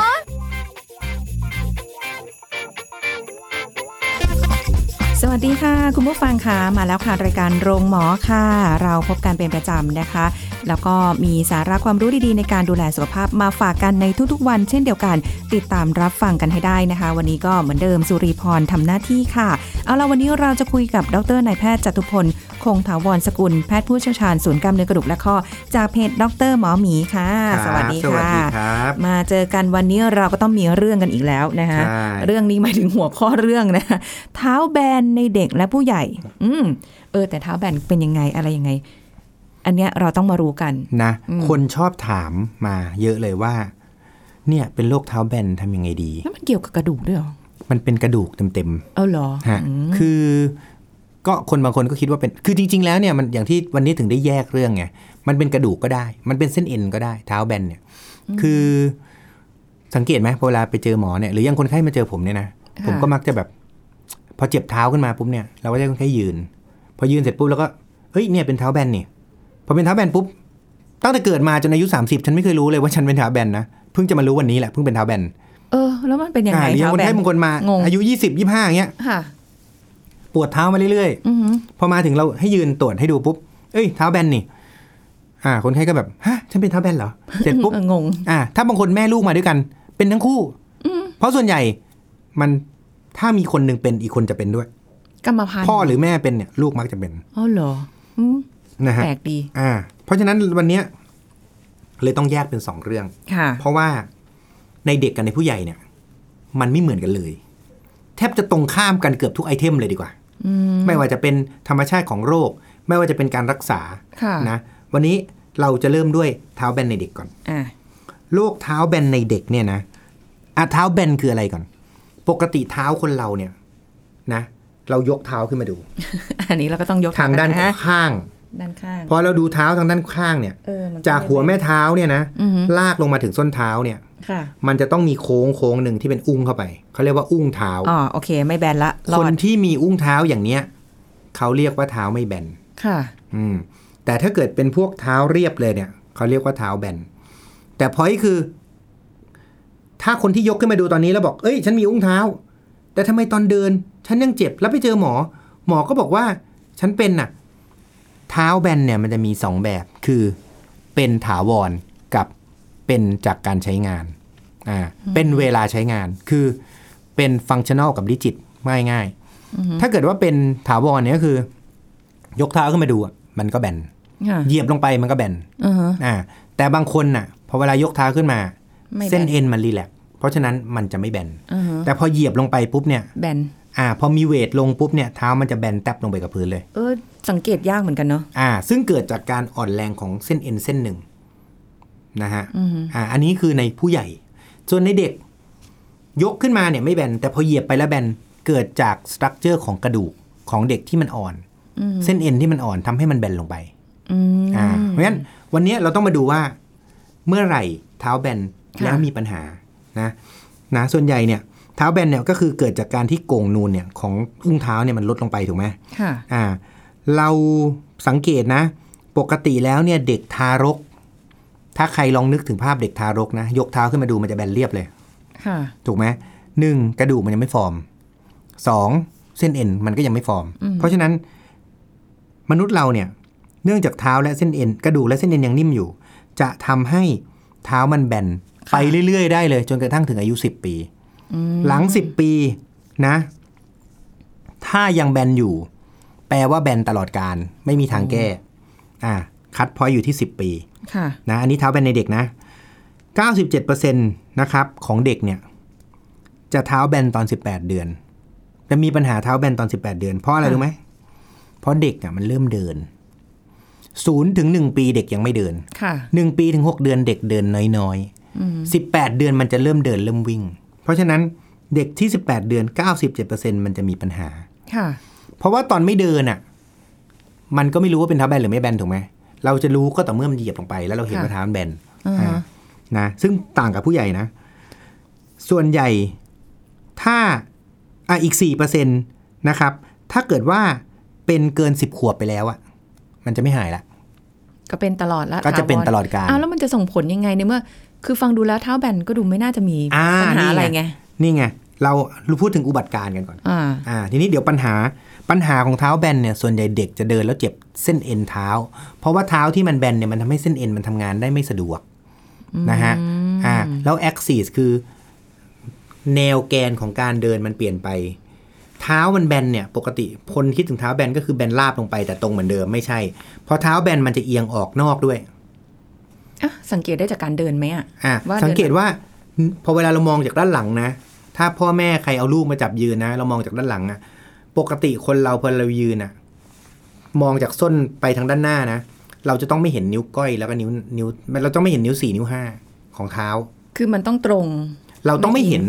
ล วัสดีค่ะ คุณผู้ฟังค่ะมาแล้วค่ะรายการโรงหมอค่ะ เราพบกันเป็นประจำนะคะ แล้วก็มีสาระความรู้ดีๆ ในการดูแลสุขภาพมาฝากกันในทุกๆวัน เช่นเดียวกัน ติดตามรับฟังกันให้ได้นะคะ วันนี้ก็เหมือนเดิมสุริพรทำหน้าที่ค่ะ เอาละวันนี้เราจะคุยกับดรนายแพทย์จตุพล คงถาวรสกุลแพทย์ผู้เชี่ยวชาญศูนย์กล้ามเนื้อกระดูกและข้อจากเพจดรหมอหมีค่ะ สวัสดีสวัสค่ะดีครับมาเจอกันวันนี้เราก็ต้องมีเรื่องกันอีกแล้วนะคะใช่เรื่องนี้หมายถึงหัวข้อเรื่องนะคะเท้าแบนในเด็กและผู้ใหญ่ อืมเออ แต่เท้าแบนเป็นยังไงอะไรยังไง อันเนี้ยเราต้องมารู้กันนะ คนชอบถามมาเยอะเลยว่า เนี่ยเป็นโรคเท้าแบนทำยังไงดีแล้วมันเกี่ยวกับกระดูกด้วยเหรอมันเป็นกระดูกเต็มเอาเหรอๆฮะอืมคือก็คนบางคนก็คิดว่าเป็น คือจริง ๆ แล้วเนี่ยมันอย่างที่วันนี้ถึงได้แยกเรื่องไง มันเป็นกระดูกก็ได้ มันเป็นเส้นเอ็นก็ได้ เท้าแบนเนี่ย คือสังเกตไหมพอเวลาไปเจอหมอเนี่ย หรือยังคนไข้มาเจอผมเนี่ยนะ ผมก็มักจะแบบ พอเจ็บเท้าขึ้นมาปุ๊บเนี่ยเราก็จะให้คนไข้ยืน พอยืนเสร็จปุ๊บแล้วก็เฮ้ยเนี่ยเป็นเท้าแบนนี่พอเป็นเท้าแบนปุ๊บตั้งแต่เกิดมาจนอายุ 30 ฉันไม่เคยรู้เลยว่าฉันเป็นเท้าแบนนะเพิ่งจะมารู้วันนี้แหละเพิ่งเป็นเท้าแบนเออแล้วมันเป็นยังอ่าไงหรือยังเท้าคนแบนไข้บางคนมางงอายุ 20 25อย่างเงี้ยค่ะปวดเท้ามาเรื่อยอือหือๆพอมาถึงเราให้ยืนตรวจให้ดูปุ๊บเอ้ยเท้าแบนนี่อ่า คนไข้ก็แบบฮะฉันเป็นเท้าแบนเหรอเสร็จปุ๊บเอองงอ่า ถ้าบางคนแม่ลูกมาด้วยกัน เป็นทั้งคู่เพราะส่วนใหญ่มัน ถ้ามีคนหนึ่งเป็นอีกคนจะเป็นด้วยกรรมพันธุ์พ่อหรือแม่เป็นเนี่ยลูกมักจะเป็นอ๋อเหรออืมนะฮะแปลกดี อ่า เพราะฉะนั้นวันเนี้ยเลยต้องแยกเป็นสองเรื่องค่ะ เพราะว่าในเด็กกับในผู้ใหญ่เนี่ย มันไม่เหมือนกันเลย แทบจะตรงข้ามกันเกือบทุกไอเทมเลยดีกว่าอืมไม่ว่าจะเป็นธรรมชาติของโรค ไม่ว่าจะเป็นการรักษาค่ะนะ วันนี้เราจะเริ่มด้วยเท้าแบนในเด็กก่อนอ่าโรคเท้าแบนในเด็กเนี่ยนะอะเท้าแบนคืออะไรก่อน ปกติเท้าคนเราเนี่ยนะ เรายกเท้าขึ้นมาดู อันนี้เราก็ต้องยกทางด้านะข้างด้านข้างพอเราดูเท้าทางด้านข้างเนี่ยเออมันจากหัวแม่เท้าเนี่ยนะอือหือลากลงมาถึงส้นเท้าเนี่ยค่ะมันจะต้องมีโค้งโค้งหนึ่งที่เป็นอุ้งเข้าไปเขาเรียกว่าอุ้งเท้าอ๋อโอเค ไม่แบนละรคอนดที่มีอุ้งเท้าอย่างเนี้ยเขาเรียกว่าเท้าไม่แบนค่ะ อืม แต่ถ้าเกิดเป็นพวกเท้าเรียบเลยเนี่ยเขาเรียกว่าเท้าแบนแต่พอยคือ ถ้าคนที่ยกขึ้นมาดูตอนนี้แล้วบอก เอ้ย ฉันมีอุ้งเท้า แต่ทำไมตอนเดิน ฉันยังเจ็บ แล้วไปเจอหมอ หมอก็บอกว่า ฉันเป็นน่ะ เท้าแบนเนี่ยมันจะมีสองแบบ คือเป็นถาวรกับเป็นจากการใช้งาน อ่า เป็นเวลาใช้งาน คือเป็น functional กับ rigid ง่ายง่ายๆถ้าเกิดว่าเป็นถาวรเนี่ยก็คือ ยกเท้าขึ้นมาดูอะมันก็แบนค่ะเหยียบลงไปมันก็แบนอือฮะอ่า แต่บางคนน่ะ พอเวลายกเท้าขึ้นมาไม่แบน เส้นเอ็นมัน relax เพราะฉะนั้นมันจะไม่แบนอือฮะแต่พอเหยียบลงไปปุ๊บเนี่ยแบนอ่าพอมี weight ลงปุ๊บเนี่ยเท้ามันจะแบนแตบลงไปกับพื้นเลย เออ สังเกตยากเหมือนกันเนาะอ่า ซึ่งเกิดจากการอ่อนแรงของเส้นเอ็นเส้นหนึ่งนะฮะอือฮึอ่าอันนี้คือในผู้ใหญ่ ส่วนในเด็ก ยกขึ้นมาเนี่ยไม่แบนแต่พอเหยียบไปแล้วแบนเกิดจากสตรัคเจอร์ของกระดูกของเด็กที่มันอ่อนอืมเส้นเอ็นที่มันอ่อนทำให้มันแบนลงไปอืมอ่าเพราะฉะนั้นวันนี้เราต้องมาดูว่า เมื่อไหร่เท้าแบนค่ะ แล้วมีปัญหานะนะส่วนใหญ่เนี่ยเท้าแบนเนี่ยก็คือเกิดจากการที่โก่งนูนเนี่ยของอุ้งเท้าเนี่ยมันลดลงไปถูกไหมค่ะอ่าเราสังเกตนะ ปกติแล้วเนี่ยเด็กทารก ถ้าใครลองนึกถึงภาพเด็กทารกนะ ยกเท้าขึ้นมาดูมันจะแบนเรียบเลยค่ะถูกไหมหนึ่งกระดูกมันยังไม่ฟอร์มสองเส้นเอ็นมันก็ยังไม่ฟอร์มอืมเพราะฉะนั้นมนุษย์เราเนี่ย เนื่องจากเท้าและเส้นเอ็นกระดูกและเส้นเอ็นยังนิ่มอยู่ จะทำให้เท้ามันแบน ไปเรื่อยๆ ได้เลย จนกระทั่งถึงอายุสิบปีอืมหลังสิบปีนะ ถ้ายังแบนอยู่ แปลว่าแบนตลอดการ ไม่มีทางแก้ อ่า คัดพอยต์อยู่ที่สิบปีค่ะนะ อันนี้เท้าแบนในเด็กนะ97%นะครับ ของเด็กเนี่ย จะเท้าแบนตอน18เดือนจะมีปัญหาเท้าแบนตอน18เดือน เพราะอะไรค่ะรู้ไหมเพราะเด็กอะมันเริ่มเดินศูนย์ถึงหนึ่งปีเด็กยังไม่เดิน ค่ะหนึ่งปีถึงหกเดือนเด็กเดินน้อยอืมๆ สิบแปดเดือนมันจะเริ่มเดินเริ่มวิ่ง เพราะฉะนั้นเด็กที่ 18 เดือน 97%มันจะมีปัญหาค่ะ เพราะว่าตอนไม่เดินอะ มันก็ไม่รู้ว่าเป็นเท้าแบนหรือไม่แบนถูกไหมเราจะรู้ก็ต่อเมื่อมันเหยียบลงไป แล้วเราเห็นค่ะว่าเท้ามันแบนอ่าฮะอ่านะซึ่งต่างกับผู้ใหญ่นะ ส่วนใหญ่ถ้าอะอีกสี่เปอร์เซ็นตนะครับ ถ้าเกิดว่าเป็นเกินสิบขวบไปแล้วอะมันจะไม่หายละ ก็เป็นตลอดแล้วก็จะเป็นถาวรตลอดกาลอ้าวแล้วมันจะส่งผลยังไงในเมื่อ คือฟังดูแล้วเท้าแบนก็ดูไม่น่าจะมีอ่าปัญหานี่ไงอะไรไง นี่ไงเราเราพูดถึงอุบัติการณ์กันก่อนอ่าอ่าทีนี้เดี๋ยวปัญหาปัญหาของเท้าแบนเนี่ยส่วนใหญ่เด็กจะเดินแล้วเจ็บเส้นเอ็นเท้า เพราะว่าเท้าที่มันแบนเนี่ยมันทำให้เส้นเอ็นมันทำงานได้ไม่สะดวกนะฮะอ่าแล้วแอคซิสคือ แนวแกนของการเดินมันเปลี่ยนไป เท้ามันแบนเนี่ย ปกติคนคิดถึงเท้าแบนก็คือแบนราบลงไปแต่ตรงเหมือนเดิมไม่ใช่ เพราะเท้าแบนมันจะเอียงออกนอกด้วยอะ สังเกตได้จากการเดินไหมอะอะว่าสังเกตว่า พอเวลาเรามองจากด้านหลังนะ ถ้าพ่อแม่ใครเอาลูกมาจับยืนนะ เรามองจากด้านหลังอะปกติคนเราพอเรายืนอะมองจากส้นไปทางด้านหน้านะ เราจะต้องไม่เห็นนิ้วก้อยแล้วก็นิ้วนิ้ว เราต้องไม่เห็นนิ้วสี่นิ้วห้าของเท้า คือมันต้องตรง เราต้องไม่เห็น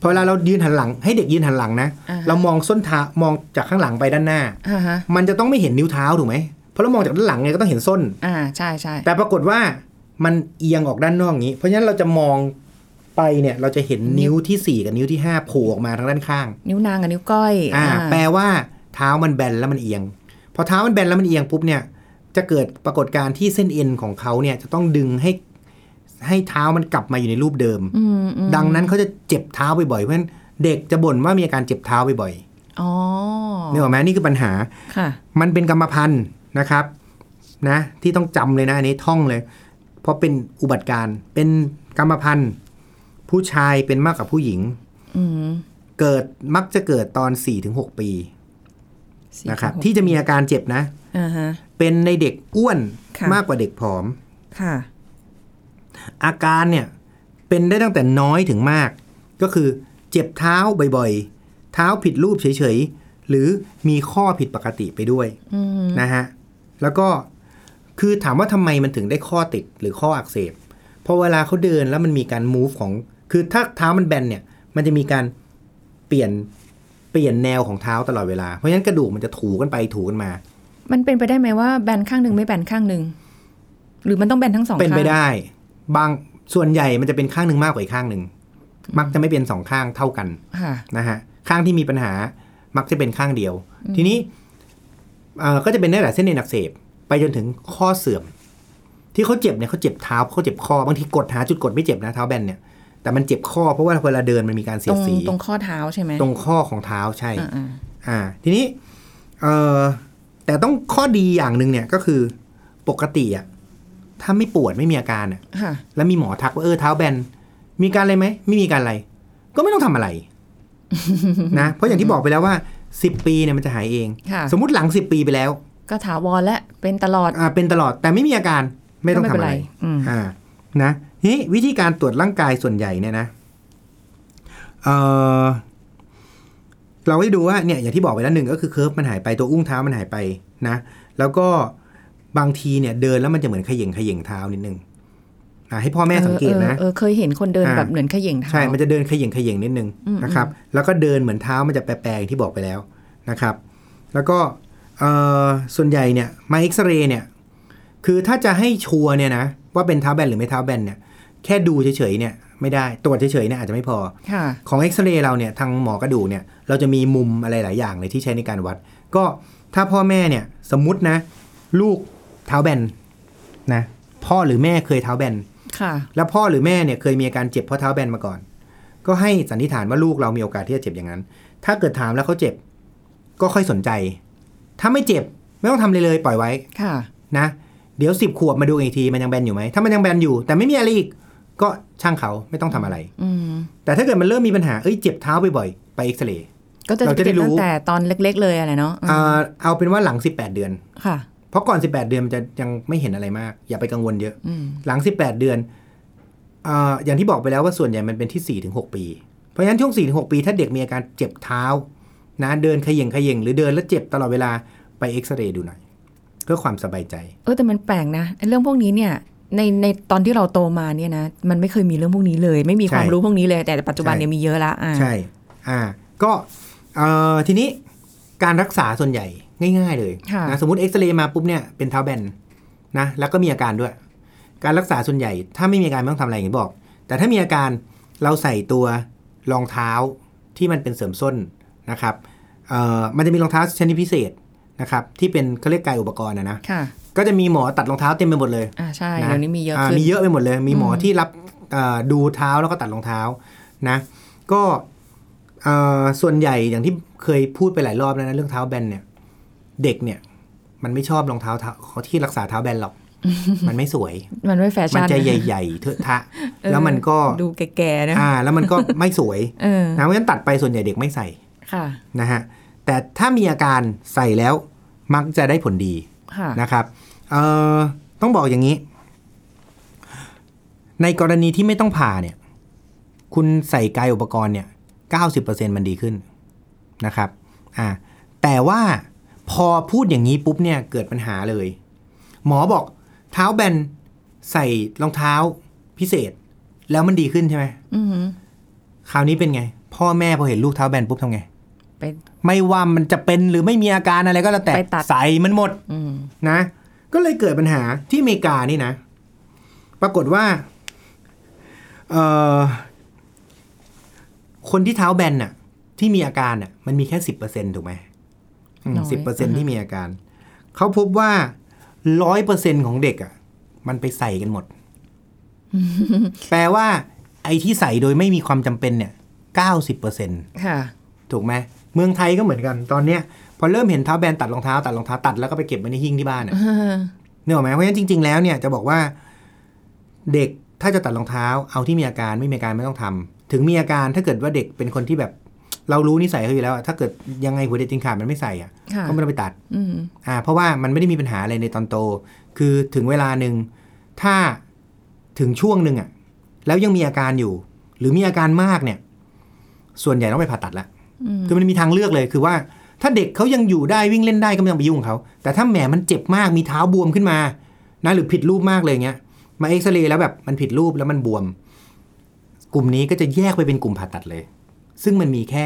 พอเวลาเรายืนหันหลัง ให้เด็กยืนหันหลังนะอ่าฮะเรามองส้นเท้ามองจากข้างหลังไปด้านหน้าอ่าฮะมันจะต้องไม่เห็นนิ้วเท้าถูกไหม เพราะเรามองจากด้านหลังไงก็ต้องเห็นส้น อ่าใช่ใช่แต่ปรากฏว่ามันเอียงออกด้านนอกอย่างนี้ เพราะฉะนั้นเราจะมองไปเนี่ยเราจะเห็นนิ้วที่สี่กับนิ้วที่ห้าโผล่ออกมาทางด้านข้าง นิ้วนางกับนิ้วก้อย อ่า แปลว่าเท้ามันแบนแล้วมันเอียง พอเท้ามันแบนแล้วมันเอียงปุ๊บเนี่ยจะเกิดปรากฏการณ์ที่เส้นเอ็นของเขาเนี่ยจะต้องดึงให้ให้เท้ามันกลับมาอยู่ในรูปเดิมอืมอืมดังนั้นเขาจะเจ็บเท้าบ่อยๆเพราะฉะนั้นเด็กจะบ่นว่ามีอาการเจ็บเท้าบ่อยอ๋อๆนี่หรอกไหมนี่คือปัญหาค่ะ มันเป็นกรรมพันธุ์ นะครับนะที่ต้องจำเลยนะอันนี้ท่องเลย เพราะเป็นอุบัติการณ์เป็นกรรมพันธุ์ ผู้ชายเป็นมากกว่าผู้หญิงอืมเกิดมักจะเกิดตอน4-6ปีสี่นะครับถึงหกที่จะมีอาการเจ็บนะอ่าฮะเป็นในเด็กอ้วนค่ะมากกว่าเด็กผอมค่ะ อาการเนี่ย เป็นได้ตั้งแต่น้อยถึงมาก ก็คือเจ็บเท้าบ่อยๆ เท้าผิดรูปเฉยๆ หรือมีข้อผิดปกติไปด้วยอืมนะฮะ แล้วก็คือถามว่าทำไมมันถึงได้ข้อติดหรือข้ออักเสบเพราะเวลาเขาเดินแล้วมันมีการ move ของ คือถ้าเท้ามันแบนเนี่ย มันจะมีการเปลี่ยนเปลี่ยนแนวของเท้าตลอดเวลา เพราะฉะนั้นกระดูกมันจะถูกันไปถูกันมา มันเป็นไปได้ไหมว่าแบนข้างหนึ่งไม่แบนข้างหนึ่งหรือมันต้องแบนทั้งสองเป็นไปข้างได้ บางส่วนใหญ่มันจะเป็นข้างหนึ่งมากกว่าอีกข้างหนึ่งมักจะไม่เป็นสองข้างเท่ากันค่ะนะฮะข้างที่มีปัญหามักจะเป็นข้างเดียว ทีนี้เอ่อ ก็จะเป็นได้แต่เส้นเอ็นอักเสบไปจนถึงข้อเสื่อม ที่เขาเจ็บเนี่ยเขาเจ็บเท้าเขาเจ็บข้อบางทีกดหาจุดกดไม่เจ็บนะเท้าแบนเนี่ยแต่มันเจ็บข้อเพราะว่าเวลาเดินมันมีการเสีตยรดงสีตรงข้อเท้าใช่ไหมตรงข้อของเท้าใช่อ่าอ่าอ่าทีนี้เอ่อแต่ต้องข้อดีอย่างหนึ่งเนี่ยก็คือปกติอะถ้าไม่ปวดไม่มีอาการอะค่ะแล้วมีหมอทักว่าเออเท้าแบนมีการอะไรไหมไม่มีการอะไร ก็ไม่ต้องทำอะไรนะ เพราะอย่างที่บอกไปแล้วว่า สิบปีเนี่ยมันจะหายเองค่ะสมมุติหลังสิบปีไปแล้ว ก็ถาวรและเป็นตลอดอ่าเป็นตลอดแต่ไม่มีอาการไม่ต้องก็ทำเป็นอะไรอืมอ่านะทีนี้วิธีการตรวจร่างกายส่วนใหญ่เนี่ยนะเออเราก็จะดูว่าเนี่ยอย่างที่บอกไปแล้วหนึ่งก็คือเคิร์ฟมันหายไปตัวอุ้งเท้ามันหายไปนะ แล้วก็บางทีเนี่ยเดินแล้วมันจะเหมือนเขย่งเขย่งเท้านิดนึงอ่า ให้พ่อแม่สังเกตนะออเออเคยเห็นคนเดินอ่าแบบเหมือนเขย่งเท้าใช่ มันจะเดินเขย่งเขย่งนิดนึงอืมนะครับ แล้วก็เดินเหมือนเท้ามันจะแปรๆอย่างที่บอกไปแล้วนะครับ แล้วก็เอ่อส่วนใหญ่เนี่ยมาเอ็กซเรย์เนี่ยคือถ้าจะให้ชัวร์เนี่ยนะว่าเป็นเท้าแบนหรือไม่เท้าแบนเนี่ยแค่ดูเฉยๆเนี่ยไม่ได้ตรวจเฉยๆเนี่ยอาจจะไม่พอค่ะของเอ็กซเรย์เราเนี่ยทางหมอกระดูกเนี่ยเราจะมีมุมอะไรหลายอย่างเลยที่ใช้ในการวัด ก็ถ้าพ่อแม่เนี่ยสมมุตินะ ลูกเท้าแบนนะพ่อหรือแม่เคยเท้าแบนค่ะ แล้วพ่อหรือแม่เนี่ยเคยมีอาการเจ็บเพราะเท้าแบนมาก่อน ก็ให้สันนิษฐานว่าลูกเรามีโอกาสที่จะเจ็บอย่างนั้น ถ้าเกิดถามแล้วเขาเจ็บ ก็ค่อยสนใจ ถ้าไม่เจ็บไม่ต้องทำเลยเลยปล่อยไว้ค่ะ นะ เดี๋ยวสิบขวบมาดูอีกทีมันยังแบนอยู่ไหมถ้ามันยังแบนอยู่ แต่ไม่มีอะไรอีกก็ช่างเขาไม่ต้องทำอะไรอืมแต่ถ้าเกิดมันเริ่มมีปัญหาเอ้ยเจ็บเท้าบ่อยๆไปเอ็กซเรย์ก็จะเราจะได้เก็บรู้ตั้งแต่ตอนเล็ก ๆ เลยอะไรเนาะอืมอ่าเอาเป็นว่าหลัง18เดือนค่ะ เพราะก่อน 18 เดือนมันจะยังไม่เห็นอะไรมาก อย่าไปกังวลเยอะอืมหลัง 18 เดือนอ่าอย่างที่บอกไปแล้วว่าส่วนใหญ่มันเป็นที่ 4-6 ปี เพราะฉะนั้นช่วง 4-6 ปี ถ้าเด็กมีอาการเจ็บเท้านะเดินเขย่งเขย่งหรือเดินแล้วเจ็บตลอดเวลาไปเอ็กซเรย์ดูหน่อยเพื่อความสบายใจ เออแต่มันแปลกนะไอ้เรื่องพวกนี้เนี่ยในในตอนที่เราโตมาเนี่ยนะมันไม่เคยมีเรื่องพวกนี้เลย ไม่มีความใช่รู้พวกนี้เลยแต่ปัจจุบันใช่เนี่ยมีเยอะละอ่าใช่ อ่า ก็เอ่อทีนี้การรักษาส่วนใหญ่ ง่ายๆเลยค่ะนะสมมติเอ็กซเรย์มาปุ๊บเนี่ยเป็นเท้าแบนนะแล้วก็มีอาการด้วย การรักษาส่วนใหญ่ ถ้าไม่มีอาการไม่ต้องทำอะไรอย่างที่บอก แต่ถ้ามีอาการเราใส่ตัวรองเท้าที่มันเป็นเสริมส้นนะครับเอ่อมันจะมีรองเท้าชนิดพิเศษนะครับที่เป็นเขาเรียกกายอุปกรณ์นะนะค่ะก็จะมีหมอตัดรองเท้าเต็มไปหมดเลยอ่าใช่นะเดี๋ยวนี้มีเยอะาขึ้นมีเยอะไปหมดเลย มีหมอที่รับเอ่อดูเท้าแล้วก็ตัดรองเท้านะก็เอ่อส่วนใหญ่อย่างที่เคยพูดไปหลายรอบแล้วนะเรื่องเท้าแบนเนี่ย เด็กเนี่ย มันไม่ชอบรองเท้าเท้าที่รักษาเท้าแบนหรอก มันไม่สวย มันไม่แฟมันชั่นจะใหญ่ๆเถอะทะเออแล้วมันก็ดูแก่ๆนะอ่า แล้วมันก็ไม่สวยเออนะเพราะฉะนั้นตัดไปส่วนใหญ่เด็กไม่ใส่ค่ะนะฮะแต่ถ้ามีอาการใส่แล้วมักจะได้ผลดีค่ะนะครับเอ่อต้องบอกอย่างนี้ ในกรณีที่ไม่ต้องผ่าเนี่ย คุณใส่กายอุปกรณ์เนี่ย90%มันดีขึ้นนะครับ อ่า แต่ว่า พอพูดอย่างนี้ปุ๊บเนี่ยเกิดปัญหาเลย หมอบอกเท้าแบนใส่รองเท้าพิเศษ แล้วมันดีขึ้นใช่ไหมอือหือคราวนี้เป็นไง พ่อแม่พอเห็นลูกเท้าแบนปุ๊บทำไงไปไม่ว่ามันจะเป็นหรือไม่มีอาการอะไรก็แล้วแต่ไปตัดใส่มันหมดอืมนะ ก็เลยเกิดปัญหาที่อเมริกานี่นะ ปรากฏว่าเอ่อคนที่เท้าแบนน่ะ ที่มีอาการน่ะ มันมีแค่สิบเปอร์เซ็นถูกไหม สิบเปอร์เซ็นที่มีอาการ เขาพบว่าร้อยเปอร์เซ็นของเด็กอะ มันไปใส่กันหมด แปลว่า ไอ้ที่ใส่โดยไม่มีความจำเป็นเนี่ยเก้าสิบเปอร์เซ็นค่ะถูกไหมเมืองไทยก็เหมือนกัน ตอนเนี้ย พอเริ่มเห็นเท้าแบนตัดรองเท้าตัดรองเท้าตัดแล้วก็ไปเก็บไว้ในหิ้งที่บ้านอะเนกอะไหมเพราะฉะนั้นจริง ๆ แล้วเนี่ยจะบอกว่า เด็กถ้าจะตัดรองเท้า เอาที่มีอาการไม่มีอาการไม่ต้องทำถึงมีอาการถ้าเกิดว่าเด็กเป็นคนที่แบบ เรารู้นิสัยเขาอยู่แล้วอะถ้าเกิดยังไงหัวเด็กจริงขาดมันไม่ใส่อะค่ะก็ไม่ต้องไปตัดอืมอ่า เพราะว่ามันไม่ได้มีปัญหาอะไรในตอนโต คือถึงเวลาหนึ่งถ้าถึงช่วงหนึ่งอะ แล้วยังมีอาการอยู่ หรือมีอาการมากเนี่ย ส่วนใหญ่ต้องไปผ่าตัดละอืมคือมันมีทางเลือกเลยคือว่า ถ้าเด็กเขายังอยู่ได้วิ่งเล่นได้ก็ไม่ต้องไปยุ่งกับเขาแต่ถ้าแหมมันเจ็บมากมีเท้าบวมขึ้นมานะหรือผิดรูปมากเลยเงี้ยมาเอ็กซเรย์แล้วแบบมันผิดรูปแล้วมันบวม กลุ่มนี้ก็จะแยกไปเป็นกลุ่มผ่าตัดเลย ซึ่งมันมีแค่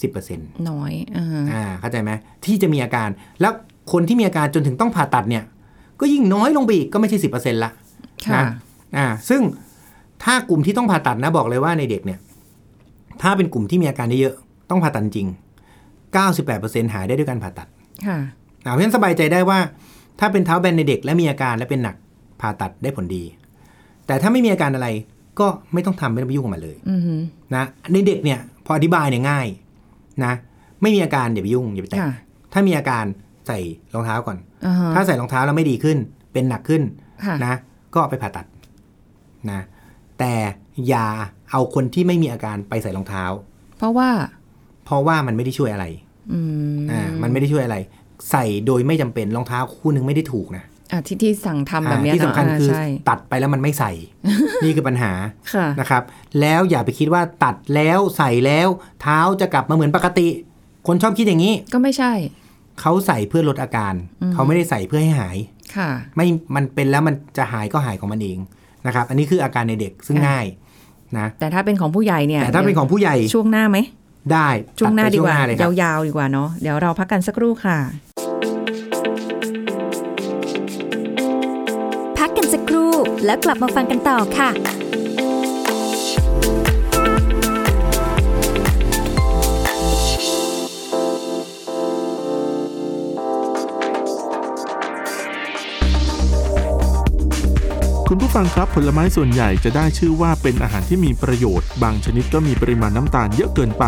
สิบเปอร์เซ็นต์น้อยอ่าอ่าเข้าใจไหมที่จะมีอาการ แล้วคนที่มีอาการจนถึงต้องผ่าตัดเนี่ย ก็ยิ่งน้อยลงไปอีกก็ไม่ใช่สิบเปอร์เซ็นต์ละค่ะนะอ่า ซึ่งถ้ากลุ่มที่ต้องผ่าตัดนะบอกเลยว่าในเด็กเนี่ย ถ้าเป็นกลุ่มที่มีอาการเยอะๆต้องผ่าตัดจริง98%หายได้ด้วยการผ่าตัด ค่ะอ่าเพราะฉะนั้นสบายใจได้ว่า ถ้าเป็นเท้าแบนในเด็กและมีอาการและเป็นหนักผ่าตัดได้ผลดี แต่ถ้าไม่มีอาการอะไร ก็ไม่ต้องทำไม่ต้องไปยุ่งกับมันเลยอือหือนะในเด็กเนี่ยพออธิบายเนี่ยง่ายนะ ไม่มีอาการอย่าไปยุ่งอย่าไปแตะค่ะถ้ามีอาการใส่รองเท้าก่อนอ่าฮะถ้าใส่รองเท้าแล้วไม่ดีขึ้น เป็นหนักขึ้นค่ะนะ ก็ไปผ่าตัดนะ แต่อย่าเอาคนที่ไม่มีอาการไปใส่รองเท้า เพราะว่า เพราะว่ามันไม่ได้ช่วยอะไรอืมอ่ามันไม่ได้ช่วยอะไร ใส่โดยไม่จำเป็นรองเท้าคู่หนึ่งไม่ได้ถูกนะอะ ที่ที่สั่งทำแบบเนี้ยอ่าที่สำคัญเนะคือใช่ตัดไปแล้วมันไม่ใส่ นี่คือปัญหาค่ะนะครับ แล้วอย่าไปคิดว่าตัดแล้วใส่แล้ว เท้าจะกลับมาเหมือนปกติ คนชอบคิดอย่างนี้ ก็ไม่ใช่ เขาใส่เพื่อลดอาการอืมเขาไม่ได้ใส่เพื่อให้หายค่ะ ไม่มันเป็นแล้วมันจะหายก็หายของมันเองนะครับ อันนี้คืออาการในเด็กซึ่งค่ะง่ายนะแต่ถ้าเป็นของผู้ใหญ่เนี่ยแต่ถ้าเป็นของผู้ใหญ่ช่วงหน้าไหมได้ช่วงหน้าตัไปดีกว่าช่เลยครับยาวๆดีกว่าเนาะเดี๋ยวเราพักกันสักครู่ค่ะ แล้วกลับมาฟังกันต่อค่ะคุณผู้ฟังครับผลไม้ส่วนใหญ่จะได้ชื่อว่าเป็นอาหารที่มีประโยชน์ บางชนิดก็มีปริมาณน้ำตาลเยอะเกินไป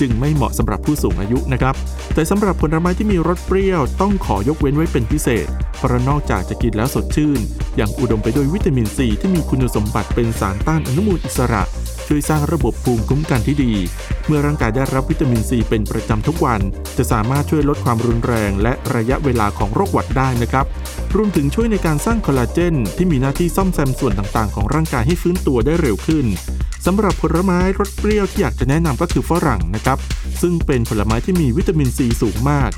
จึงไม่เหมาะสำหรับผู้สูงอายุนะครับ แต่สำหรับผลไม้ที่มีรสเปรี้ยวต้องขอยกเว้นไว้เป็นพิเศษ เพราะนอกจากจะกินแล้วสดชื่น ยังอุดมไปด้วยวิตามินซีที่มีคุณสมบัติเป็นสารต้านอนุมูลอิสระ ช่วยสร้างระบบภูมิคุ้มกันที่ดี เมื่อร่างกายได้รับวิตามินซีเป็นประจำทุกวัน จะสามารถช่วยลดความรุนแรง และระยะเวลาของโรคหวัดได้นะครับรวมถึงช่วยในการสร้างคอลลาเจนที่มีหน้าที่ซ่อมแซมส่วนต่างๆ ของร่างกายให้ฟื้นตัวได้เร็วขึ้น สำหรับผลไม้รสเปรี้ยวที่อยากจะแนะนำก็คือฝรั่งนะครับ ซึ่งเป็นผลไม้ที่มีวิตามินซีสูงมาก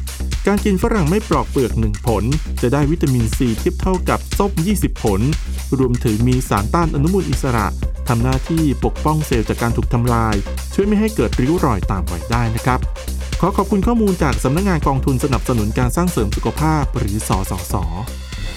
การกินฝรั่งไม่ปลอกเปลือก 1 ผล จะได้วิตามินซีเทียบเท่ากับส้ม 20 ผล รวมถึงมีสารต้านอนุมูลอิสระทำหน้าที่ปกป้องเซลล์จากการถูกทำลาย ช่วยไม่ให้เกิดริ้วรอยตามวัยได้นะครับ ขอขอบคุณข้อมูลจากสำนักงงานกองทุนสนับสนุนการสร้างเสริมสุขภาพหรือสสส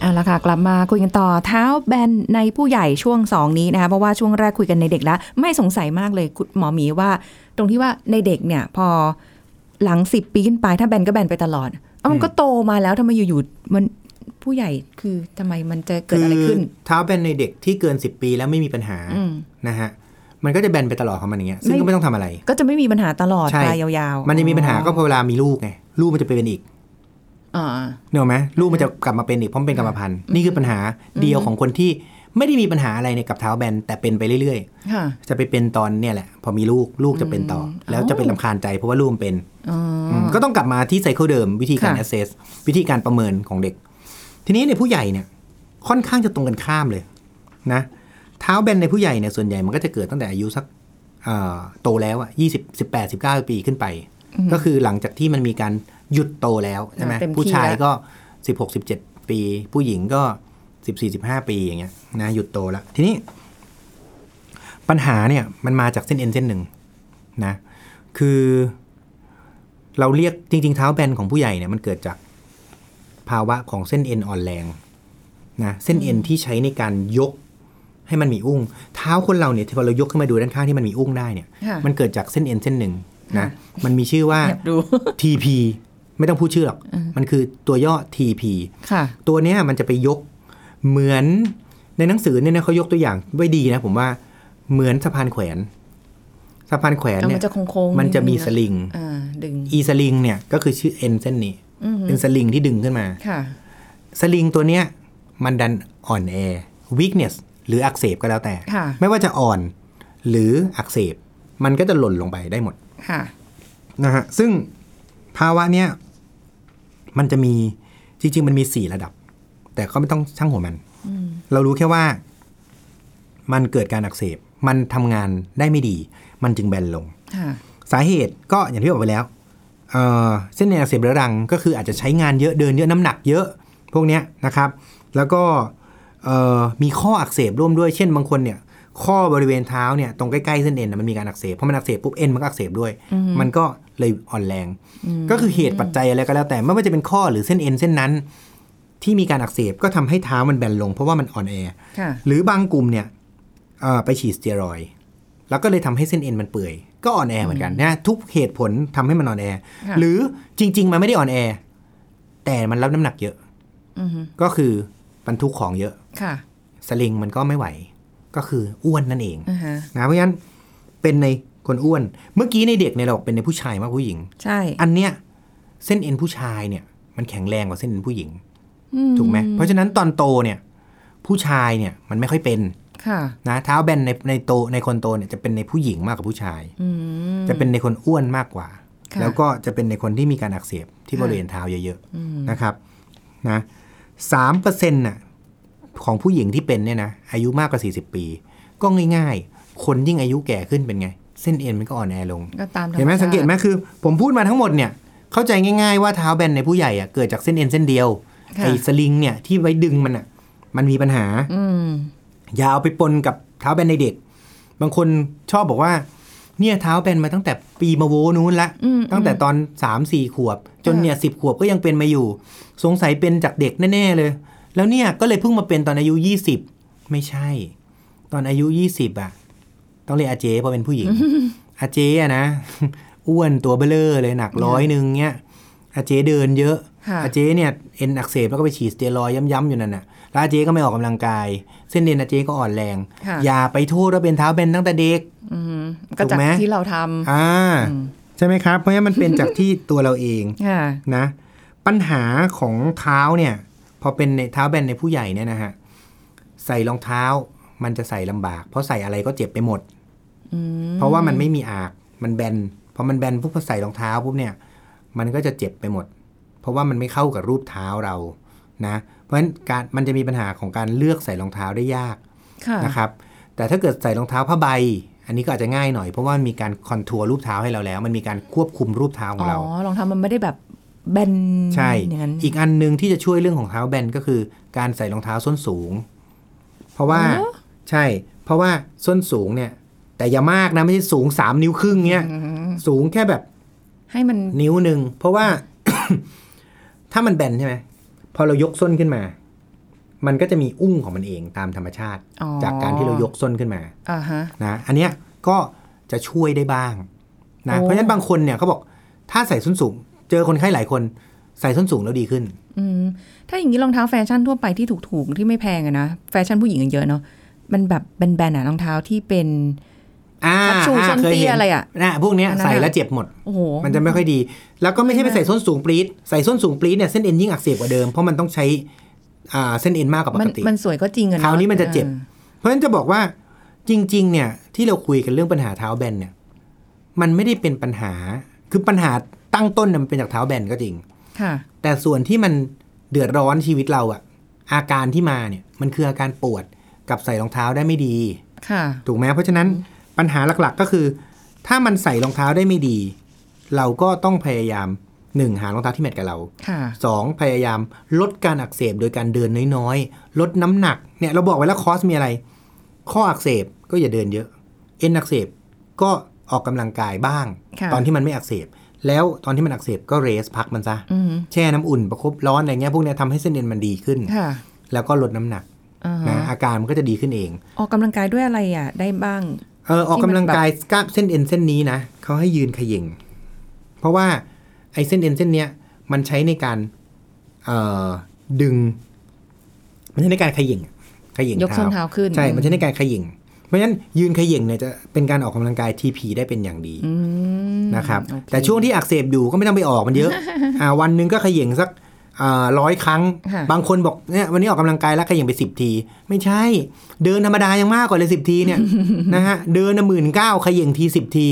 เอาละค่ะกลับมาคุยกันต่อเท้าแบนในผู้ใหญ่ช่วง 2 นี้นะคะเพราะว่าช่วงแรกคุยกันในเด็กแล้ว ไม่สงสัยมากเลยคุณหมอหมีว่า ตรงที่ว่าในเด็กเนี่ยพอหลัง10ปีขึ้นไปถ้าแบนก็แบนไปตลอดเอ้ามันก็โตมาแล้วทำไมอยู่ๆมันผู้ใหญ่คือทำไมมันจะเกิดอะไรขึ้น เท้าแบนในเด็กที่เกิน10ปีแล้วไม่มีปัญหาอืมนะฮะมันก็จะแบนไปตลอดของมันอย่างเงี้ยซึ่งก็ไม่ต้องทำอะไร ก็จะไม่มีปัญหาตลอดใช่ปลายยาวๆ มันจะมีปัญหาก็พอเวลามีลูกไงลูกมันจะไปเป็นอีกอ่า เนกอะไหมลูกมันจะกลับมาเป็นอีกเพราะมันเป็นกรรมพันธุ์นี่คือปัญหาเดียวของคนที่ไม่ได้มีปัญหาอะไรเนี่ยกับเท้าแบนแต่เป็นไปเรื่อยค่ะๆจะไปเป็นตอนเนี่ยแหละ พอมีลูกลูกจะเป็นต่ออแล้วจะเป็นลำคาญใจเพราะว่าลูกมันเป็นอ๋ออมก็ต้องกลับมาที่ไซเคิลเดิมวิธีการค่ะ assess วิธีการประเมินของเด็ก ทีนี้ในผู้ใหญ่เนี่ย ค่อนข้างจะตรงกันข้ามเลยนะเท้าแบนในผู้ใหญ่เนี่ยส่วนใหญ่มันก็จะเกิดตั้งแต่อายุสักเอ่อโตแล้วอะยี่สิบสิบแปดสิบเก้าปีขึ้นไป ก็คือหลังจากที่มันมีการ หยุดโตแล้วใช่ไหมเต็มที่ผู้ชายแล้วก็สิบหกสิบเจ็ดปี ผู้หญิงก็สิบสี่สิบห้าปีอย่างเงี้ยนะหยุดโตแล้ว ทีนี้ ปัญหาเนี่ยมันมาจากเส้นเอ็นเส้นหนึ่งนะ คือเราเรียกจริง ๆ เท้าแบนของผู้ใหญ่เนี่ยมันเกิดจากภาวะของเส้นเอ็นอ่อนแรงนะเส้นเอ็นที่ใช้ในการยกให้มันมีอุ้ง เท้าคนเราเนี่ยที่พอเรายกขึ้นมาดูด้านข้างที่มันมีอุ้งได้เนี่ยค่ะมันเกิดจากเส้นเอ็นเส้นหนึ่งนะมันมีชื่อว่าอยากดู TP ไม่ต้องพูดชื่อหรอก มันคือตัวย่อ TP ค่ะตัวเนี้ยมันจะไปยกเหมือนในหนังสือเนี่ยนะเขายกตัวอย่างไว้ดีนะผมว่าเหมือนสะพานแขวนสะพานแขวนเอาเนี่มัยนจะโค้งๆมันจะมีนิดนึงสลิงอ่าดึงอีสลิงเนี่ยก็คือชื่อเอ็นเส้นนี้เป็นสลิงที่ดึงขึ้นมาค่ะ สลิงตัวเนี้ยมันดันอ่อนแอ weakness หรืออักเสบก็แล้วแต่ค่ะไม่ว่าจะอ่อนหรืออักเสบ มันก็จะหล่นลงไปได้หมด ค่ะ นะฮะ ซึ่งภาวะเนี้ย มันจะมีจริงๆ มันมีสี่ระดับ แต่ก็ไม่ต้องช่างหัวมัน เรารู้แค่ว่า มันเกิดการอักเสบ มันทำงานได้ไม่ดี มันจึงแบนลงค่ะสาเหตุก็อย่างที่บอกไปแล้วเอ่อเส้นเอ็นอักเสบเรื้อรัง ก็คืออาจจะใช้งานเยอะเดินเยอะน้ำหนักเยอะพวกเนี้ยนะครับ แล้วก็เอ่อมีข้ออักเสบร่วมด้วย เช่นบางคนเนี่ย ข้อบริเวณเท้าเนี่ยตรงใกล้ๆเส้นเอ็นนะมันมีการอักเสบพอมันอักเสบปุ๊บเอ็นมันก็อักเสบด้วย มันก็เลยอ่อนแรง ก็คือเหตุปัจจัยอะไรก็แล้วแต่ไม่ว่าจะเป็นข้อหรือเส้นเอ็นเส้นนั้น ที่มีการอักเสบก็ทำให้เท้ามันแบนลง เพราะว่ามันอ่อนแอค่ะหรือบางกลุ่มเนี่ยเอ่อไปฉีดสเตียรอยด์แล้วก็เลยทำให้เส้นเอ็นมันเปื่อยก็อ่อนแอเหมือนกันนะทุกเหตุผลทำให้มันอ่อนแอค่ะหรือจริง ๆ มันไม่ได้อ่อนแอ แต่มันรับน้ำหนักเยอะอือฮึก็คือบรรทุกของเยอะค่ะสลิงมันก็ไม่ไหว ก็คืออ้วนนั่นเองอ่าฮะนะเพราะฉะนั้นเป็นในคนอ้วน เมื่อกี้ในเด็กเนี่ยเราบอกเป็นในผู้ชายมากกว่าผู้หญิง ใช่ อันเนี้ยเส้นเอ็นผู้ชายเนี่ย มันแข็งแรงกว่าเส้นเอ็นผู้หญิงถูกไหมเพราะฉะนั้นตอนโตเนี่ย ผู้ชายเนี่ยมันไม่ค่อยเป็นค่ะนะเท้าแบนในในโตในคนโตเนี่ยจะเป็นในผู้หญิงมากกว่าผู้ชายอืมจะเป็นในคนอ้วนมากกว่าค่ะแล้วก็จะเป็นในคนที่มีการอักเสบที่ค่ะบริเวณเท้าเยอะๆนะครับนะสามเปอร์เซ็นต์น่ะ ของผู้หญิงที่เป็นเนี่ยนะอายุมากกว่า 40 ปี ก็ง่าย ๆ คนยิ่งอายุแก่ขึ้นเป็นไง เส้นเอ็นมันก็อ่อนแอลงก็ตามธรรเห็นไหมชาติสังเกตไหมคือ ผมพูดมาทั้งหมดเนี่ยเข้าใจง่าย ๆ ว่าเท้าแบนในผู้ใหญ่อะเกิดจากเส้นเอ็นเส้นเดียวค่ะไอ้สลิงเนี่ยที่ไว้ดึงมันอะมันมีปัญหาอืมอย่าเอาไปปนกับเท้าแบนในเด็ก บางคนชอบบอกว่า เนี่ยเท้าแบนมาตั้งแต่ปีมาโวนู้นละอืมตั้งแต่ตอนสามสี่ขวบ จนเนี่ยสิบขวบก็ยังเป็นมาอยู่ สงสัยเป็นจากเด็กแน่ ๆ เลย แล้วเนี่ยก็เลยเพิ่งมาเป็นตอนอายุยี่สิบไม่ใช่ ตอนอายุยี่สิบอะต้องเรียกอาเจเพราะเป็นผู้หญิง อาเจอะนะ อ้วนตัวเบลอเลยหนักร้อยหนึ่งเนี่ยอาเจเดินเยอะค่ะอาเจเนี่ยเอ็นอักเสบแล้วก็ไปฉีดสเตียรอยด์ย้ำๆอยู่นั่นน่ะ แล้วอาเจ๊ก็ไม่ออกกำลังกาย เส้นเอ็นอาเจ๊ก็อ่อนแรงค่ะอย่าไปโทษว่าเป็นเท้าแบนตั้งแต่เด็กอืมก็จากถูกไหมที่เราทำอ่าอืมใช่ไหมครับ เพราะฉะนั้นมันเป็นจากที่ตัวเราเองค่ะนะ ปัญหาของเท้าเนี่ย พอเป็นในเท้าแบนในผู้ใหญ่เนี่ยนะฮะใส่รองเท้ามันจะใส่ลำบาก เพราะใส่อะไรก็เจ็บไปหมดอืมเพราะว่ามันไม่มีอากมันแบนพอมันแบนปุ๊บพอใส่รองเท้าปุ๊บเนี่ย มันก็จะเจ็บไปหมด เพราะว่ามันไม่เข้ากับรูปเท้าเรานะ เพราะฉะนั้นการมันจะมีปัญหาของการเลือกใส่รองเท้าได้ยากค่ะนะครับ แต่ถ้าเกิดใส่รองเท้าผ้าใบ อันนี้ก็อาจจะง่ายหน่อยเพราะว่ามันมีการ contour รูปเท้าให้เราแล้ว มันมีการควบคุมรูปเท้าขออ๋งเราอรองเท้ามันไม่ได้แบบ แบนใช่อย่างนั้นอีกอันหนึ่งที่จะช่วยเรื่องของเท้าแบนก็คือ การใส่รองเท้าส้นสูง เพราะว่าอ๋อใช่ เพราะว่าส้นสูงเนี่ย แต่อย่ามากนะไม่ใช่สูงสามนิ้วครึ่งเนี้ยอืมสูงแค่แบบ ให้มันนิ้วหนึ่งเพราะว่า ถ้ามันแบนใช่ไหมพอเรายกส้นขึ้นมา มันก็จะมีอุ้งของมันเองตามธรรมชาติอ๋อจากการที่เรายกส้นขึ้นมาอ่าฮะนะอันเนี้ยก็จะช่วยได้บ้างนะโอ้เพราะฉะนั้นบางคนเนี่ยเขาบอกถ้าใส่ส้นสูง เจอคนไข้หลายคนใส่ส้นสูงแล้วดีขึ้น อืมถ้าอย่างนี้รองเท้าแฟชั่นทั่วไปที่ถูกๆ ที่ไม่แพงอะนะแฟชั่นผู้หญิงกันเยอะเนาะมันแบบแบนๆอะรองเท้าที่เป็นอ่าคัทชูอ่าส้นเตี้ยเคยเห็นอะไรอะนะพวกเนี้ยอันนั้นใส่อะแล้วเจ็บหมดโอ้โหมันจะไม่ค่อยดี แล้วก็ไม่ใช่ไปใส่ส้นสูงปรี๊ดใส่ส้นสูงปรี๊ดเนี่ยเส้นเอ็นยิ่งอักเสบกว่าเดิมเพราะมันต้องใช้อ่าเส้นเอ็นมากกว่าปมันกติมันสวยก็จริงอะเอะคราวนี้มันจะเจ็บออเพราะฉะนั้นจะบอกว่าจริง ๆ เนี่ยที่เราคุยกันเรื่องปัญหาเท้าแบนเนี่ย มันไม่ได้เป็นปัญหาคือปัญหา ตั้งต้นเนี่ยมันเป็นจากเท้าแบนก็จริง ค่ะ แต่ส่วนที่มันเดือดร้อนชีวิตเราอะอาการที่มาเนี่ยมันคืออาการปวดกับใส่รองเท้าได้ไม่ดี ค่ะ ถูกไหมเพราะฉะนั้นปัญหาหลักๆ ก็คือ ถ้ามันใส่รองเท้าได้ไม่ดี เราก็ต้องพยายามหนึ่งหารองเท้าที่แมทกับเราค่ะ สองพยายามลดการอักเสบโดยการเดินน้อยๆ ลดน้ำหนักเนี่ยเราบอกไว้แล้วคอสมีอะไร ข้ออักเสบก็อย่าเดินเยอะ เอ็นอักเสบก็ออกกำลังกายบ้าง ค่ะ ตอนที่มันไม่อักเสบ แล้วตอนที่มันอักเสบก็เรสพักมันซะอืมแช่น้ำอุ่นประคบร้อนอะไรเงี้ยพวกเนี้ยทำให้เส้นเอ็นมันดีขึ้นค่ะแล้วก็ลดน้ำหนักอ่าฮะนะอาการมันก็จะดีขึ้นเอง ออกกำลังกายด้วยอะไรอะได้บ้างเออออกกำลังกายกล้ามเส้นเอ็นเส้นนี้นะเขาให้ยืนเขย่งเพราะว่าไอ้เส้นเอ็นเส้นเนี้ยมันใช้ในการเอ่อดึง มันใช้ในการเขย่งเขย่งยกส้นเท้าขึ้นใช่ มันใช้ในการเขย่งเพราะฉะนั้นยืนเขย่งเนี่ยจะเป็นการออกกำลังกาย TP ได้เป็นอย่างดีอืม นะครับโอเคแต่ช่วงที่อักเสบอยู่ก็ไม่ต้องไปออกมันเยอะอ่าวันหนึ่งก็เขย่งสักร้อยครั้งค่ะบางคนบอกเนี่ยวันนี้ออกกำลังกายแล้วเขย่งไปสิบที ไม่ใช่ เดินธรรมดายังมากกว่าเลยสิบทีเนี่ยนะฮะเดินหมื่นเก้าเขย่งทีสิบที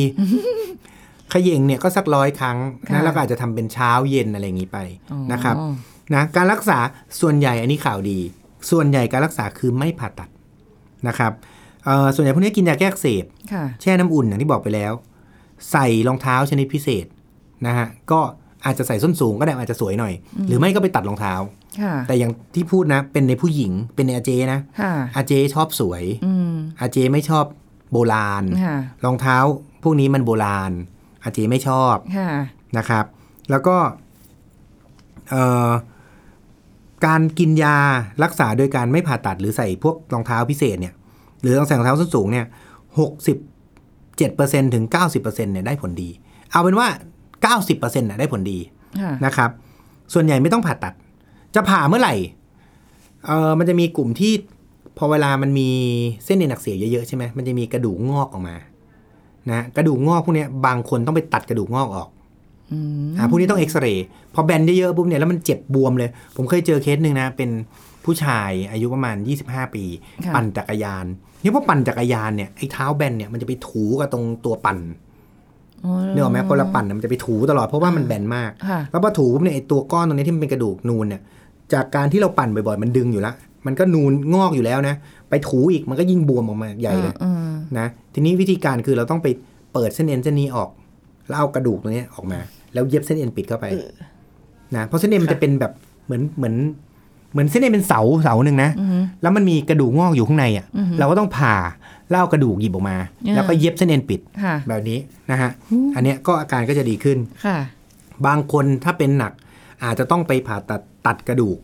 เขย่งเนี่ยก็สักร้อยครั้งค่ะนะแล้วก็อาจจะทำเป็นเช้าเย็นอะไรอย่างนี้ไปอ๋อนะครับนะการรักษาส่วนใหญ่อันนี้ข่าวดี ส่วนใหญ่การรักษาคือไม่ผ่าตัดนะครับเอ่อส่วนใหญ่พวกนี้กินยาแก้อักเสบค่ะแช่น้ำอุ่นอย่างที่บอกไปแล้ว ใส่รองเท้าชนิดพิเศษนะฮะก็อาจจะใส่ส้นสูงก็ได้อาจจะสวยหน่อย หรือไม่ก็ไปตัดรองเท้าค่ะแต่อย่างที่พูดนะ เป็นในผู้หญิงเป็นในอาเจนะค่ะอาเจชอบสวยอืมอาเจไม่ชอบโบราณค่ะรองเท้าพวกนี้มันโบราณ อาเจไม่ชอบค่ะนะครับ แล้วก็เอ่อการกินยารักษาโดยการไม่ผ่าตัดหรือใส่พวกรองเท้าพิเศษเนี่ย หรือต้องใส่รองเท้าส้นสูงเนี่ยหกสิบ เจ็ดเปอร์เซ็นถึงเก้าสิบเปอร์เซ็นเนี่ยได้ผลดี เอาเป็นว่าเก้าสิบเปอร์เซ็นต์ได้ผลดีค่ะนะครับ ส่วนใหญ่ไม่ต้องผ่าตัด จะผ่าเมื่อไหร่เออมันจะมีกลุ่มที่พอเวลามันมีเส้นเอ็นอักเสบเยอะๆใช่ไหมมันจะมีกระดูกงอกออกมานะกระดูกงอกพวกเนี้ยบางคนต้องไปตัดกระดูกงอกออกอืมอ่าพวกนี้ต้องเอ็กซเรย์พอแบนเยอะๆปุ๊บเนี่ยแล้วมันเจ็บบวมเลย ผมเคยเจอเคสหนึ่งนะ เป็นผู้ชายอายุประมาณ 25 ปีค่ะปั่นจักรยานเนี่ยพอปั่นจักรยานเนี่ยไอ้เท้าแบนเนี่ยมันจะไปถูกับตรงตัวปั่นอ๋อเนี่ยหรอกไหมพอเราปั่นเนี่ยมันจะไปถูตลอดเพราะว่ามันแบนมากค่ะแล้วพอถูปุ๊บเนี่ยไอ้ตัวก้อนตรงนี้ที่มันเป็นกระดูกนูนเนี่ย จากการที่เราปั่นบ่อยๆ มันดึงอยู่แล้วมันก็นูนงอกอยู่แล้วนะ ไปถูอีกมันก็ยิ่งบวมออกมาใหญ่เลยอืมนะ ทีนี้วิธีการคือเราต้องไปเปิดเส้นเอ็นเส้นนี้ออก แล้วเอากระดูกตรงเนี้ยออกมา แล้วเย็บเส้นเอ็นปิดเข้าไปนะเพราะเส้นเอ็นมันจะเป็นแบบเหมือนเหมือน เหมือนเส้นเอ็นเป็นเสาเสาหนึ่งนะอืมแล้วมันมีกระดูกงอกอยู่ข้างในอะอือฮึเราก็ต้องผ่าแล้วเอากระดูกหยิบออกมาอ่าแล้วก็เย็บเส้นเอ็นปิดค่ะแบบนี้นะฮะ อันเนี้ยก็อาการก็จะดีขึ้นค่ะ บางคนถ้าเป็นหนักอาจจะต้องไปผ่าตัดตัดกระดูก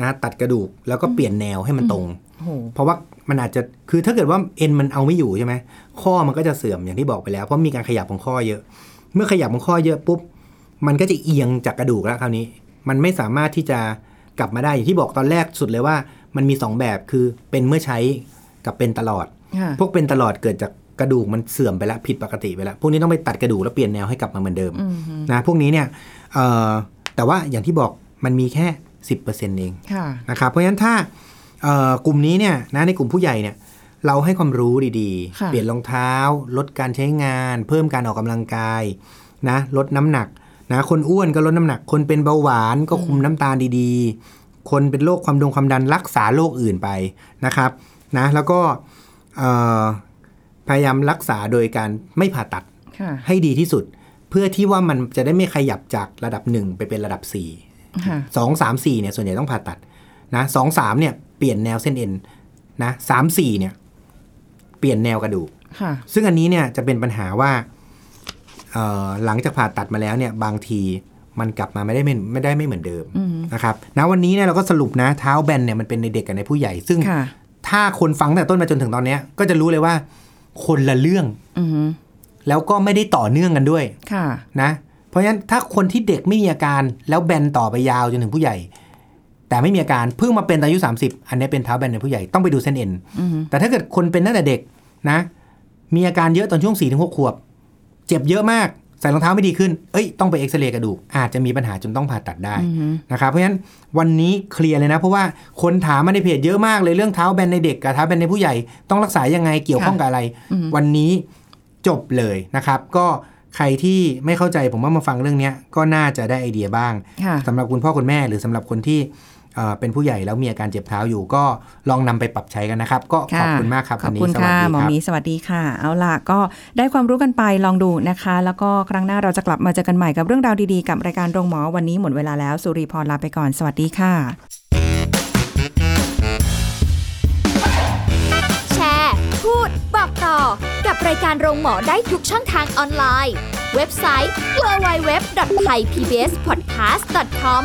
นะตัดกระดูกแล้วก็เปลี่ยนแนวให้มันตรงโอ้โหเพราะว่ามันอาจจะคือถ้าเกิดว่าเอ็นมันเอาไม่อยู่ใช่ไหมข้อมันก็จะเสื่อมอย่างที่บอกไปแล้วเพราะมีการขยับของข้อเยอะ เมื่อขยับของข้อเยอะปุ๊บมันก็จะเอียงจากกระดูกแล้วคราวนี้ มันไม่สามารถที่จะ กลับมาได้อย่างที่บอกตอนแรกสุดเลยว่า มันมีสองแบบคือเป็นเมื่อใช้กับเป็นตลอดค่ะพวกเป็นตลอดเกิดจากกระดูกมันเสื่อมไปแล้วผิดปกติไปแล้ว พวกนี้ต้องไปตัดกระดูกแล้วเปลี่ยนแนวให้กลับมาเหมือนเดิมอืมฮึนะพวกนี้เนี่ยเอ่อแต่ว่าอย่างที่บอกมันมีแค่ 10%เองค่ะนะครับเพราะฉะนั้นถ้าเอ่อกลุ่มนี้เนี่ยนะในกลุ่มผู้ใหญ่เนี่ยเราให้ความรู้ดีค่ะๆเปลี่ยนรองเท้า ลดการใช้งาน เพิ่มการออกกำลังกายนะลดน้ำหนัก นะคนอ้วนก็ลดน้ำหนัก คนเป็นเบาหวานก็คุมน้ำตาลดีๆ คนเป็นโรคความดงความดันรักษาโรคอื่นไปนะครับนะแล้วก็เอ่อพยายามรักษาโดยการไม่ผ่าตัดค่ะให้ดีที่สุด เพื่อที่ว่ามันจะได้ไม่ขยับจากระดับ1ไปเป็นระดับ4ค่ะสองสามสี่เนี่ยส่วนใหญ่ต้องผ่าตัดนะสองสามเนี่ยเปลี่ยนแนวเส้นเอ็นนะสามสี่เนี่ย เปลี่ยนแนวกระดูกค่ะซึ่งอันนี้เนี่ยจะเป็นปัญหาว่าเอ่อ หลังจากผ่าตัดมาแล้วเนี่ยบางทีมันกลับมาไม่ได้ไม่ไม่ได้ไม่เหมือนเดิมอืมนะครับนะวันนี้เนี่ยเราก็สรุปนะเท้าแบนเนี่ยมันเป็นในเด็กกับในผู้ใหญ่ ซึ่งค่ะถ้าคนฟังตั้งแต่ต้นมาจนถึงตอนเนี้ยก็จะรู้เลยว่าคนละเรื่องอือฮึแล้วก็ไม่ได้ต่อเนื่องกันด้วยค่ะนะ เพราะฉะนั้นถ้าคนที่เด็กไม่มีอาการแล้วแบนต่อไปยาวจนถึงผู้ใหญ่ แต่ไม่มีอาการเพิ่งมาเป็นตอนอายุ 30 อันนี้เป็นเท้าแบนในผู้ใหญ่ต้องไปดูเส้นเอ็นอือฮึแต่ถ้าเกิดคนเป็นตั้งแต่เด็กนะ มีอาการเยอะตอนช่วง4ี่ถึงหขวบ เจ็บเยอะมาก ใส่รองเท้าไม่ดีขึ้น เอ้ยต้องไปเอ็กซเรย์กระดูกอาจจะมีปัญหาจนต้องผ่าตัดได้อือฮึนะครับเพราะฉะนั้นวันนี้เคลียร์เลยนะ เพราะว่าคนถามมาในเพจเยอะมากเลยเรื่องเท้าแบนในเด็กกับเท้าแบนในผู้ใหญ่ต้องรักษายังไงเกี่ยวข้องกับอะไรอือฮึวันนี้จบเลยนะครับ ก็ใครที่ไม่เข้าใจผมว่ามาฟังเรื่องเนี้ยก็น่าจะได้ไอเดียบ้างค่ะสำหรับคุณพ่อคุณแม่หรือสำหรับคนที่ เอ่อเป็นผู้ใหญ่แล้วมีอาการเจ็บเท้าอยู่ก็ลองนำไปปรับใช้กันนะครับ ก็ขอบคุณมากครับขอบวันนี้คุณสวัสค่ะดีหมอครับหมีสวัสดีค่ะ เอาล่ะก็ได้ความรู้กันไปลองดูนะคะ แล้วก็ครั้งหน้าเราจะกลับมาเจอกันใหม่กับเรื่องราวดีๆกับรายการโรงหมอวันนี้หมดเวลาแล้วสุริพรลาไปก่อนสวัสดีค่ะ แชร์ พูด บอกต่อกับรายการโรงหมอได้ทุกช่องทางออนไลน์ เว็บไซต์ www.thaipbspodcast.com